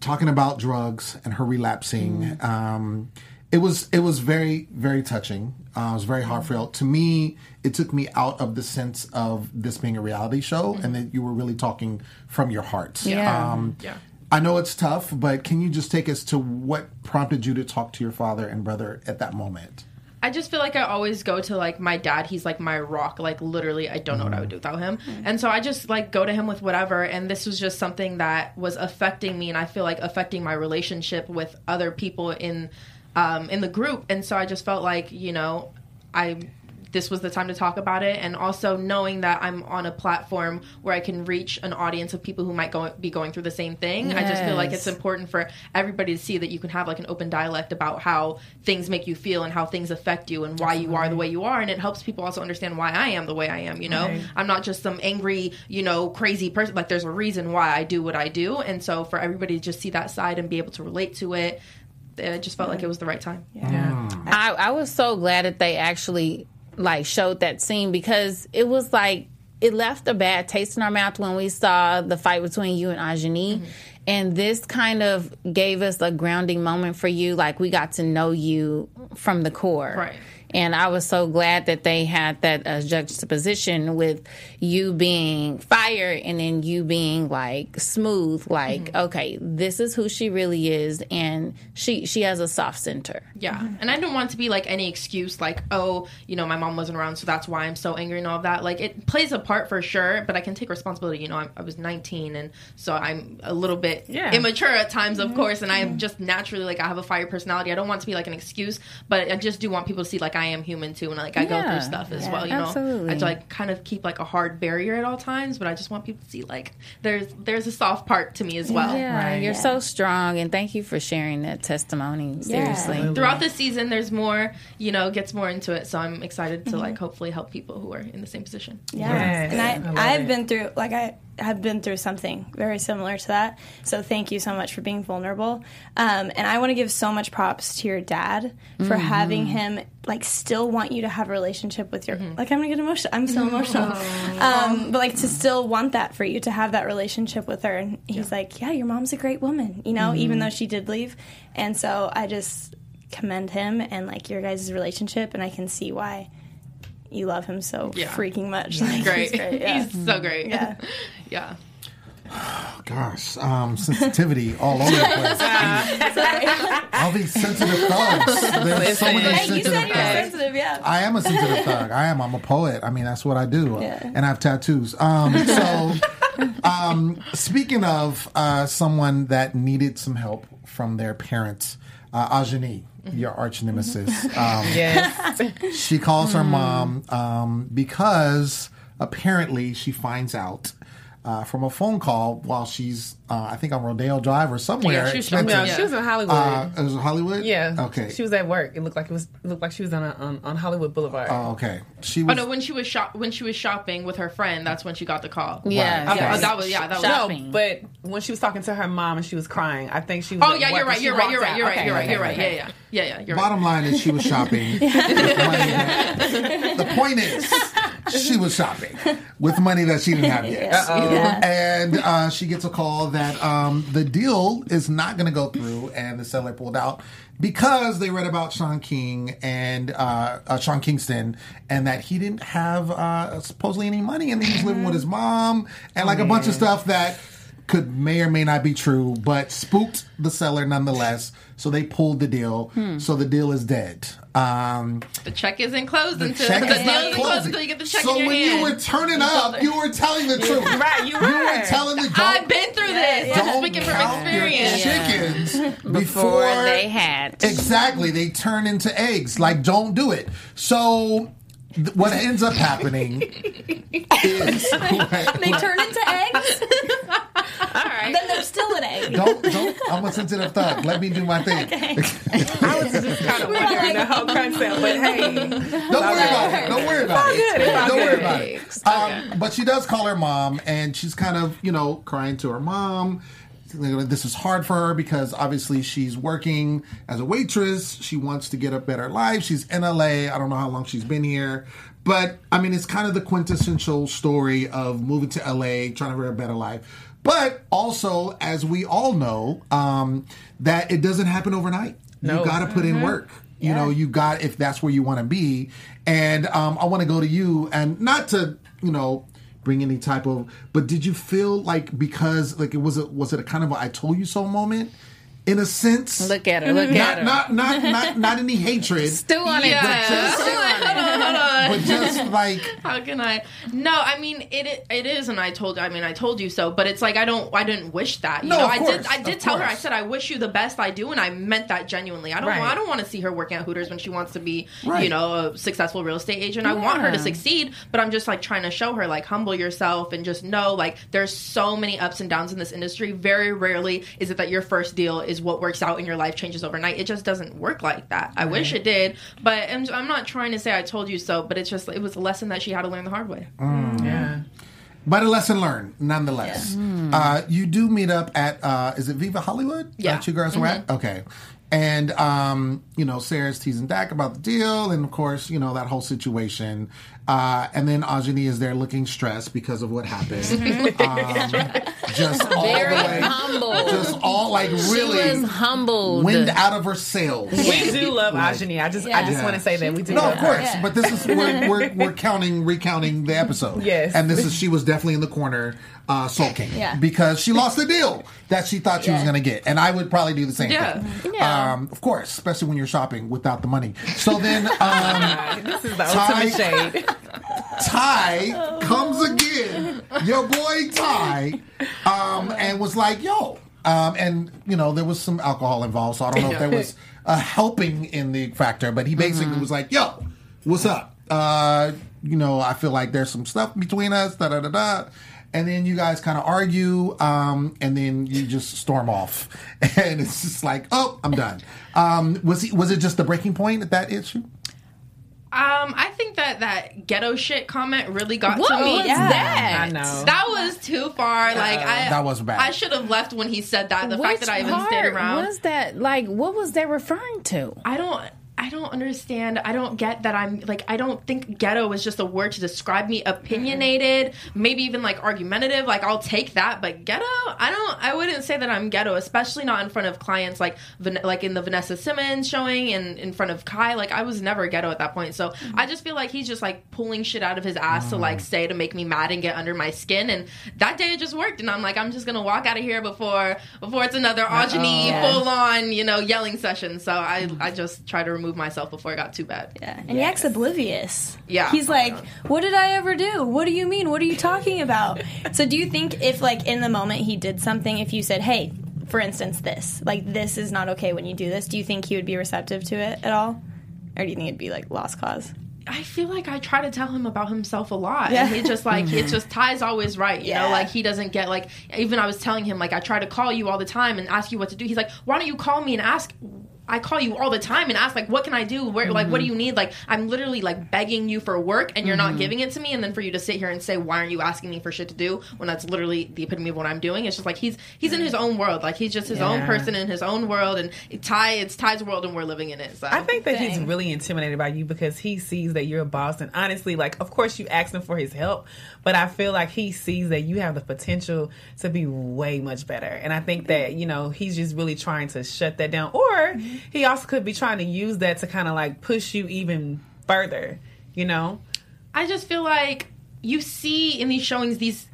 talking about drugs and her relapsing. Um, it was it was very very touching. Uh, it was very heartfelt to me. It took me out of the sense of this being a reality show, and that you were really talking from your heart. Yeah. Um, Yeah. I know it's tough, but can you just take us to what prompted you to talk to your father and brother at that moment? I just feel like I always go to like my dad. He's like my rock. Like literally, I don't know what I would do without him. And so I just like go to him with whatever. And this was just something that was affecting me, and I feel like affecting my relationship with other people in um, in the group. And so I just felt like you know, I this was the time to talk about it and also knowing that I'm on a platform where I can reach an audience of people who might go be going through the same thing. I just feel like it's important for everybody to see that you can have like an open dialect about how things make you feel and how things affect you and why you are the way you are and it helps people also understand why I am the way I am, you know. Right. I'm not just some angry, you know, crazy person. Like there's a reason why I do what I do and so for everybody to just see that side and be able to relate to it, it just felt like it was the right time. Mm. I, I was so glad that they actually like showed that scene because it was like it left a bad taste in our mouth when we saw the fight between you and Ajani. Mm-hmm. And this kind of gave us a grounding moment for you. Like we got to know you from the core. Right. And I was so glad that they had that uh, juxtaposition with you being fire and then you being like smooth. Like, mm-hmm. okay, this is who she really is, and she she has a soft center. Yeah. Mm-hmm. And I didn't want to be like any excuse like, oh, you know, my mom wasn't around, so that's why I'm so angry and all of that. Like, it plays a part for sure, but I can take responsibility. You know, I'm, I was 19, and so I'm a little bit Yeah. immature at times, of mm-hmm. course, and I am just naturally like, I have a fire personality. I don't want to be like an excuse, but I just do want people to see like I am human too, and like I go through stuff as Yeah, well, you know? I just like kind of keep like a hard barrier at all times, but I just want people to see like there's there's a soft part to me as well. Yeah, Right. you're so strong, and thank you for sharing that testimony. Seriously, throughout the season there's more you know gets more into it so i'm excited to Mm-hmm. like hopefully help people who are in the same position Yeah, Yes. and I I I've it. been through like I have been through something very similar to that. So thank you so much for being vulnerable. Um, and I want to give so much props to your dad for having him like still want you to have a relationship with your like I'm gonna get emotional. I'm so emotional. Um, but like to still want that for you to have that relationship with her. And he's like, yeah, your mom's a great woman, you know, even though she did leave. And so I just commend him and like your guys' relationship, and I can see why. You love him so Yeah. freaking much. Like, great He's great. Yeah. he's so great Yeah. Yeah Gosh, um, sensitivity all over the place. all these sensitive thugs. There's so many Listen. Hey, you sensitive said you were thugs. sensitive, yeah. I am a sensitive thug. I am. I'm a poet. I mean, that's what I do. Yeah. And I have tattoos. Um, so, um, speaking of uh, someone that needed some help from their parents, uh, Ajani, your arch nemesis. Um, Yes. she calls her mom um, because apparently she finds out uh, from a phone call while she's, uh, I think, on Rodeo Drive or somewhere. Yeah, she was expensive. No, Yeah. she was in Hollywood. Uh, it was Hollywood. yeah. Okay. She was at work. It looked like it was it looked like she was on a, on, on Hollywood Boulevard. Oh, okay. She Oh was. no, when she was shop when she was shopping with her friend, that's when she got the call. Yeah, Right. Yeah, yes. that was yeah, that was. no, shopping. but when she was talking to her mom and she was crying, I think she was. Oh at yeah, work you're right. You're right. You're right. You're right. You're right. You're right. Yeah, yeah, yeah, yeah. You're right. Bottom line is she was shopping. with money that- the point is she was shopping with money that she didn't have yet. And uh, she gets a call that um, the deal is not going to go through and the seller pulled out because they read about Sean King and uh, uh, Sean Kingston and that he didn't have uh, supposedly any money and he was living with his mom and like a bunch of stuff that could may or may not be true, but spooked the seller nonetheless. So they pulled the deal. So the deal is dead. Um, The check isn't closed the until check the is deal isn't closed until you get the check so in your when hand. you were turning up, you were telling the truth. Right, you You were were. telling the truth. I've been through this. I'm Don't speaking from experience. your chickens before, Before they had. Exactly, they turn into eggs. Like, don't do it. So, th- what ends up happening is They turn into eggs. All right. then they're still an egg. don't don't. I'm a sensitive thug. Let me do my thing. I was just kind of wondering the whole concept, but hey, Don't worry about it. Don't worry about it. good. Don't worry about it. Um, but she does call her mom, and she's kind of, you know, crying to her mom. This is hard for her because obviously she's working as a waitress. She wants to get a better life. She's in LA. I don't know how long she's been here. But I mean, it's kind of the quintessential story of moving to LA, trying to have a better life. But also, as we all know, um, that it doesn't happen overnight. No. You got to put in work. You know, you got if that's where you want to be. And um, I want to go to you, and not to you know bring any type of, but did you feel like because like it was a was it a kind of a I told you so moment, in a sense? Look at her. Look not at her. not not not not any hatred, Stew on it. Yeah. Stew on it. but just like How can I? No, I mean it. It is, and I told. I mean, I told you so. But it's like I don't. I didn't wish that. You No, know, of I course, did. I did of tell her. I said I wish you the best. I do, and I meant that genuinely. I don't. Right. I don't want to see her working at Hooters when she wants to be, Right. you know, a successful real estate agent. I want her to succeed, but I'm just like trying to show her like humble yourself and just know like there's so many ups and downs in this industry. Very rarely is it that your first deal is what works out and your life changes overnight. It just doesn't work like that. I wish it did, but I'm, I'm not trying to say I told you so. But it's just it was a lesson that she had to learn the hard way. yeah. But a lesson learned, nonetheless. Uh, you do meet up at uh, is it Viva Hollywood? Yeah. That you girls were at? Okay. And um, you know, Sarah's teasing Dak about the deal, and of course, you know that whole situation. Uh, and then Ajani is there looking stressed because of what happened. um, just all Very the way, humble. just all like really She really was humbled. wind out of her sails. We do love Ajani. I just, I just Yeah. want to say that we do. No, love of her. course, but this is we're, we're we're counting recounting the episode. Yes. and this is she was definitely in the corner uh, sulking Yeah. because she lost the deal that she thought she was going to get, and I would probably do the same. Yeah. thing. Yeah. Um, of course, especially when you're shopping without the money. So then, um, This is the Ty- ultimate shade. Ty comes again, your boy Ty, um, and was like, "Yo." Um, and you know there was some alcohol involved, so I don't know if there was a helping in the factor, but he basically was like, "Yo, what's up? Uh, you know, I feel like there's some stuff between us." Da da da da. And then you guys kind of argue, um, and then you just storm off, and it's just like, "Oh, I'm done." Um, was he? Was it just the breaking point at that issue? Um, I think that that ghetto shit comment really got what to me. was Yeah. that? I know. That was too far. Like I, That was bad. I should have left when he said that. The Which fact that I even part stayed around. What was that? Like, what was they referring to? I don't. I don't understand. I don't get that I'm like I don't think ghetto is just a word to describe me. Opinionated, maybe even like argumentative. Like I'll take that, but ghetto, I don't. I wouldn't say that I'm ghetto, especially not in front of clients like like in the Vanessa Simmons showing and in front of Kai. Like I was never ghetto at that point. So I just feel like he's just like pulling shit out of his ass to like uh-huh. say to make me mad and get under my skin. And that day it just worked. And I'm like, I'm just gonna walk out of here before before it's another Ajani oh, Yeah. full on you know yelling session. So I I just try to remove myself before it got too bad. Yeah. And he acts oblivious. Yeah. He's oh like, What did I ever do? What do you mean? What are you talking about? so do you think if like in the moment he did something, if you said, Hey, for instance, this, like this is not okay when you do this, do you think he would be receptive to it at all? Or do you think it'd be like lost cause? I feel like I try to tell him about himself a lot, Yeah. and he just like it's mm-hmm. just Ty's always right, you know. Like he doesn't get like even I was telling him like I try to call you all the time and ask you what to do. He's like, why don't you call me and ask? I call you all the time and ask like, what can I do? Where like, what do mm-hmm. you need? Like, I'm literally like begging you for work and you're not mm-hmm. giving it to me, and then for you to sit here and say, why aren't you asking me for shit to do when that's literally the epitome of what I'm doing? It's just like he's he's in his own world, like he's just his own person in his own world, and Ty, it's Ty's world, and we're living in it. So I think that he's really intimidated by you because he sees that you're a boss. And honestly, like, of course, you asked him for his help, but I feel like he sees that you have the potential to be way much better. And I think mm-hmm. that, you know, he's just really trying to shut that down. Or he also could be trying to use that to kind of like push you even further, you know? I just feel like you see in these showings these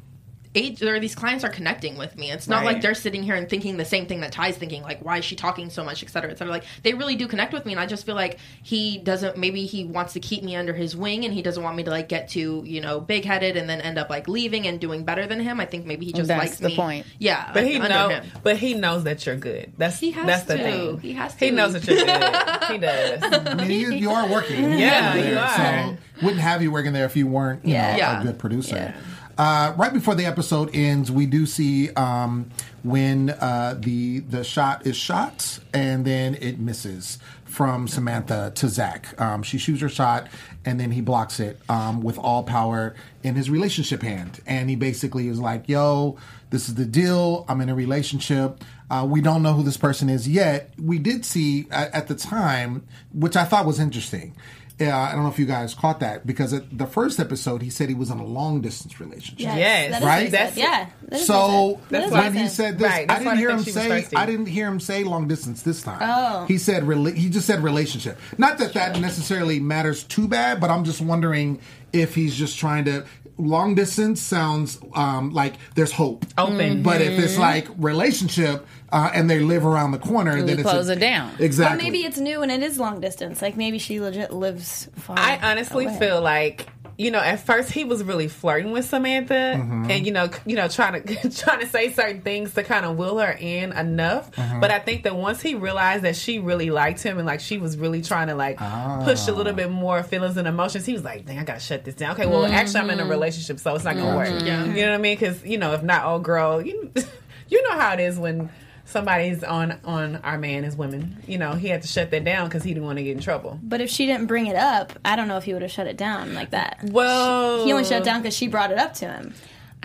age or these clients are connecting with me. It's not Right. like they're sitting here and thinking the same thing that Ty's thinking, like why is she talking so much, et cetera, et cetera. Like they really do connect with me, and I just feel like he doesn't. Maybe he wants to keep me under his wing, and he doesn't want me to like get too you know big headed and then end up like leaving and doing better than him. I think maybe he just That's likes the me. point. Yeah, But like, he under know, him. but he knows that you're good. That's He has that's the thing. He has He knows that you're good. he does. I mean, you, you are working. Yeah, there, you are. So wouldn't have you working there if you weren't, you Yeah. know, Yeah. a good producer. Uh, right before the episode ends, we do see um, when uh, the the shot is shot and then it misses from Samantha to Zach. Um, she shoots her shot and then he blocks it um, with all power in his relationship hand, and he basically is like, "Yo, this is the deal. I'm in a relationship." Uh, we don't know who this person is yet. We did see at, at the time, which I thought was interesting. Yeah, I don't know if you guys caught that because at the first episode he said he was in a long distance relationship. Yes, that is right? That's- yeah. that is So what he said. That's That is why what when he said this, Right, I didn't hear him say. I didn't hear him say long distance this time. Oh. he said rela- he just said relationship. Not that that necessarily matters too bad, but I'm just wondering if he's just trying to. Long distance sounds um, like there's hope, Open. But if it's like relationship uh, and they live around the corner, then it's close a- it down. Exactly. But maybe it's new and it is long distance. Like maybe she legit lives far. I honestly away. feel like you know at first he was really flirting with Samantha Mm-hmm. and you know you know trying to trying to say certain things to kind of will her in enough. Mm-hmm. but I think that once he realized that she really liked him and like she was really trying to like push a little bit more feelings and emotions he was like dang I gotta shut this down. Okay well actually I'm in a relationship so it's not gonna work. Yeah. you know what I mean? Because you know if not oh girl you you know how it is when somebody's on on our man as women you know he had to shut that down because he didn't want to get in trouble But if she didn't bring it up, I don't know if he would have shut it down like that. well He only shut it down because she brought it up to him.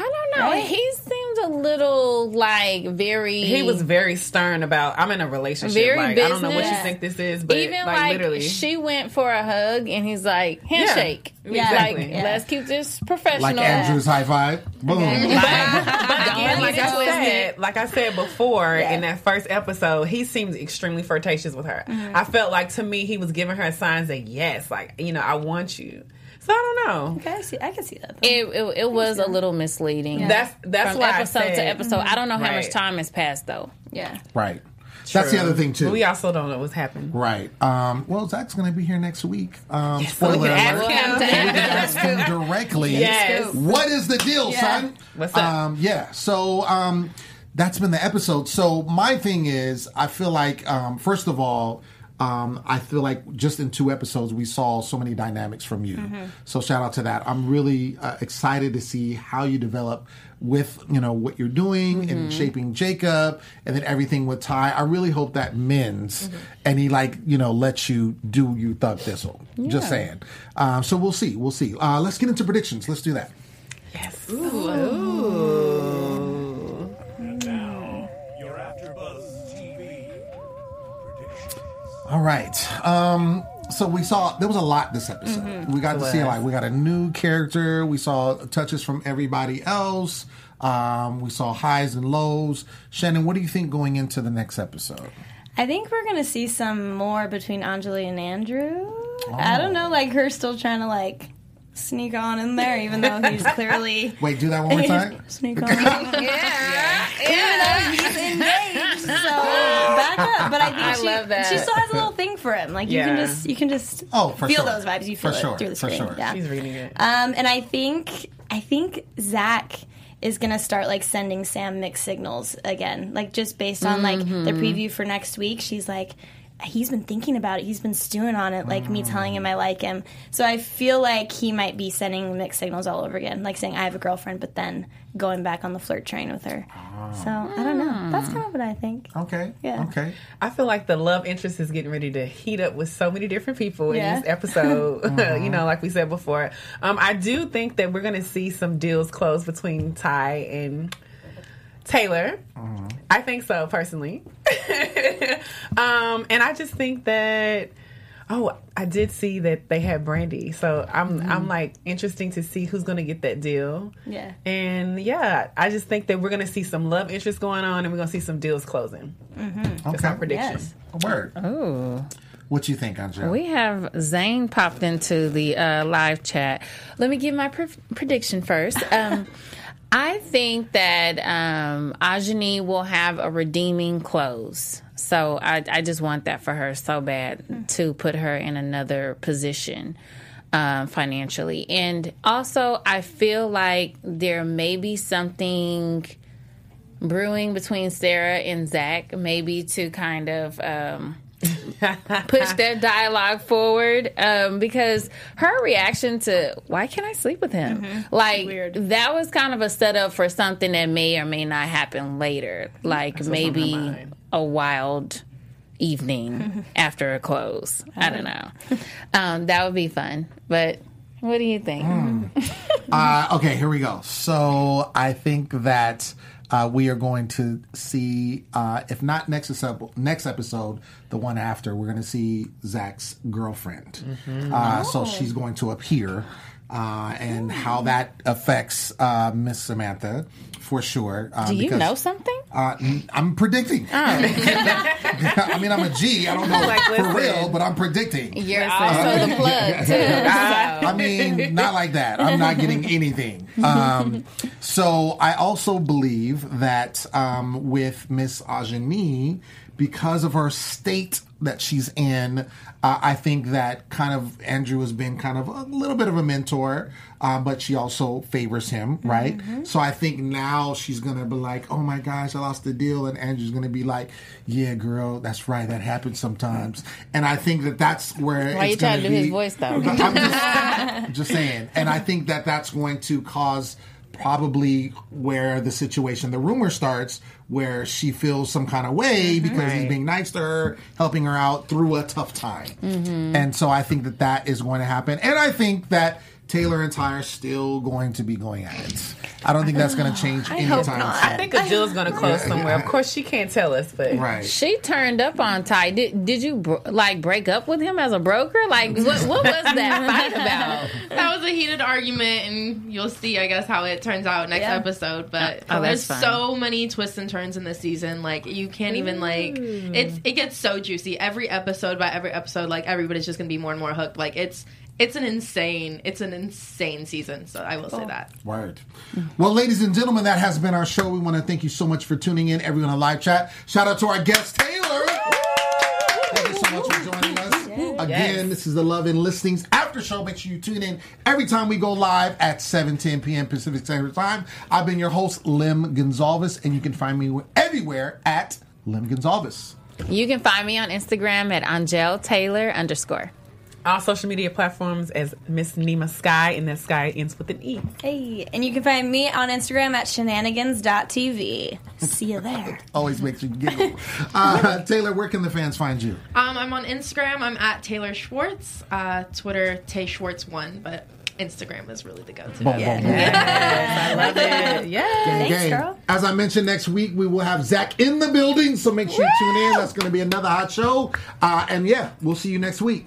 I don't know. Right? He seemed a little like very. He was very stern about I'm in a relationship. Very like I don't know what you think this is, but even like, like, literally. she went for a hug and he's like handshake. Yeah, like exactly. Yeah. let's keep this professional. like Andrew's high five. Boom. but again, like I said, like I said before Yeah. in that first episode, he seems extremely flirtatious with her. Mm-hmm. I felt like to me he was giving her signs that yes, like you know, I want you. So I don't know. Okay, I see. I can see that. Though. It, it, it was a little misleading. That's that's from why I episode to said- episode. I don't know how much time has passed though. yeah. Right. That's the other thing too. But we also don't know what's happening. Right. Um, well, Zach's going to be here next week. Um, So we spoiler can ask alert. him. We can ask him directly. Yes. What is the deal, son? What's up? Um, yeah. So um, that's been the episode. So my thing is, I feel like um, first of all. Um, I feel like just in two episodes we saw so many dynamics from you. So shout out to that. I'm really uh, excited to see how you develop with you know what you're doing and shaping Jacob, and then everything with Ty. I really hope that mends, and he like you know lets you do you thug thistle. Just saying. Um, so we'll see. We'll see. Uh, let's get into predictions. Let's do that. Yes. Your All right. Um, so we saw there was a lot this episode. We got to see was. like we got a new character. We saw touches from everybody else. Um, we saw highs and lows. Shannon, what do you think going into the next episode? I think we're gonna see some more between Anjali and Andrew. I don't know, like her still trying to like sneak on in there, even though he's clearly Wait, do that one more time. sneak on. yeah, even though he's engaged. So back up. But I think I she, love that. she still has a little thing for him. Like you can just you can just Oh, for feel sure. those vibes. You feel For it sure, through the for screen. sure. Yeah. She's reading it. Um, and I think I think Zach is gonna start like sending Sam mixed signals again, like just based on like the preview for next week. She's like, he's been thinking about it. He's been stewing on it, like me mm. telling him I like him. So I feel like he might be sending mixed signals all over again, like saying I have a girlfriend, but then going back on the flirt train with her. Ah. So I don't know. That's mm. kind of what I think. Okay. Yeah. Okay. I feel like the love interest is getting ready to heat up with so many different people Yeah. in this episode. Mm-hmm. you know, like we said before. Um, I do think that we're going to see some deals close between Ty and Taylor. Mm-hmm. I think so, personally. um, and I just think that. Oh, I did see that they had Brandy, so I'm I'm like interesting to see who's going to get that deal. Yeah. And yeah, I just think that we're going to see some love interest going on, and we're going to see some deals closing. That's Okay. my prediction. Yes. Word. Ooh. What you think, Angela? We have Zane popped into the uh, live chat. Let me give my pre- prediction first. Um, I think that um, Ajani will have a redeeming close. So I, I just want that for her so bad to put her in another position um, financially. And also, I feel like there may be something brewing between Sarah and Zach, maybe to kind of um, push their dialogue forward. Um, because her reaction to why can't I sleep with him, like that was kind of a setup for something that may or may not happen later, like maybe a wild evening after a close. I don't know. Um, that would be fun, but. What do you think? Uh, okay, here we go. So I think that uh, we are going to see, uh, if not next episode, next episode, the one after, we're going to see Zach's girlfriend. Uh, So she's going to appear, uh, and how that affects uh, Miss Samantha for sure. Uh, Do you because, know something? Uh, n- I'm predicting. I mean, I'm a G. I don't know Like, for listen. real, but I'm predicting. You're also the plug too. I mean, not like that. I'm not getting anything. Um, so I also believe that um, with Miss Ajani, because of her state that she's in, uh, I think that kind of Andrew has been kind of a little bit of a mentor, uh, but she also favors him, right? So I think now she's gonna be like, "Oh my gosh, I lost the deal," and Andrew's gonna be like, "Yeah, girl, that's right. That happens sometimes." And I think that that's where Why it's you trying to gonna do his voice though? I'm just, just saying. And I think that that's going to cause probably where the situation, the rumor starts, where she feels some kind of way mm-hmm. because he's being nice to her, helping her out through a tough time. Mm-hmm. And so I think that that is going to happen. And I think that Taylor and Ty are still going to be going at it. I don't think that's going to change I anytime soon. I think a deal's going to close somewhere. Of course, she can't tell us, but Right. She turned up on Ty. Did did you bro- like break up with him as a broker? Like what what was that fight about? that was a heated argument, and you'll see, I guess, how it turns out next Yeah. episode. But Oh, oh that's there's fine. so many twists and turns in this season. Like you can't even like it's it gets so juicy every episode by every episode. Like everybody's just gonna be more and more hooked. Like it's it's an insane it's an insane season. So I will say that. Word. Well, ladies and gentlemen, that has been our show. We want to thank you so much for tuning in, everyone on live chat. Shout out to our guest, Taylor. Thank you so much for joining us. Again, this is the Love and Listings after show. Make sure you tune in every time we go live at 7:10 p.m. Pacific Standard Time. I've been your host, Lim Gonzalez, and you can find me everywhere at Lim Gonzalez. You can find me on Instagram at Angel Taylor underscore. All social media platforms as Miss Nima Skye, and that Sky ends with an E. Hey, and you can find me on Instagram at shenanigans.tv. See you there. Always makes you giggle. Uh, Taylor, where can the fans find you? Um, I'm on Instagram. I'm at Taylor Schwartz. Uh, Twitter Tay Schwartz one, but Instagram is really the go-to. Boom, boom, boom. I love it. Yeah. Thanks, Gang. girl. As I mentioned, next week we will have Zach in the building, so make sure you tune in. That's going to be another hot show. Uh, and yeah, we'll see you next week.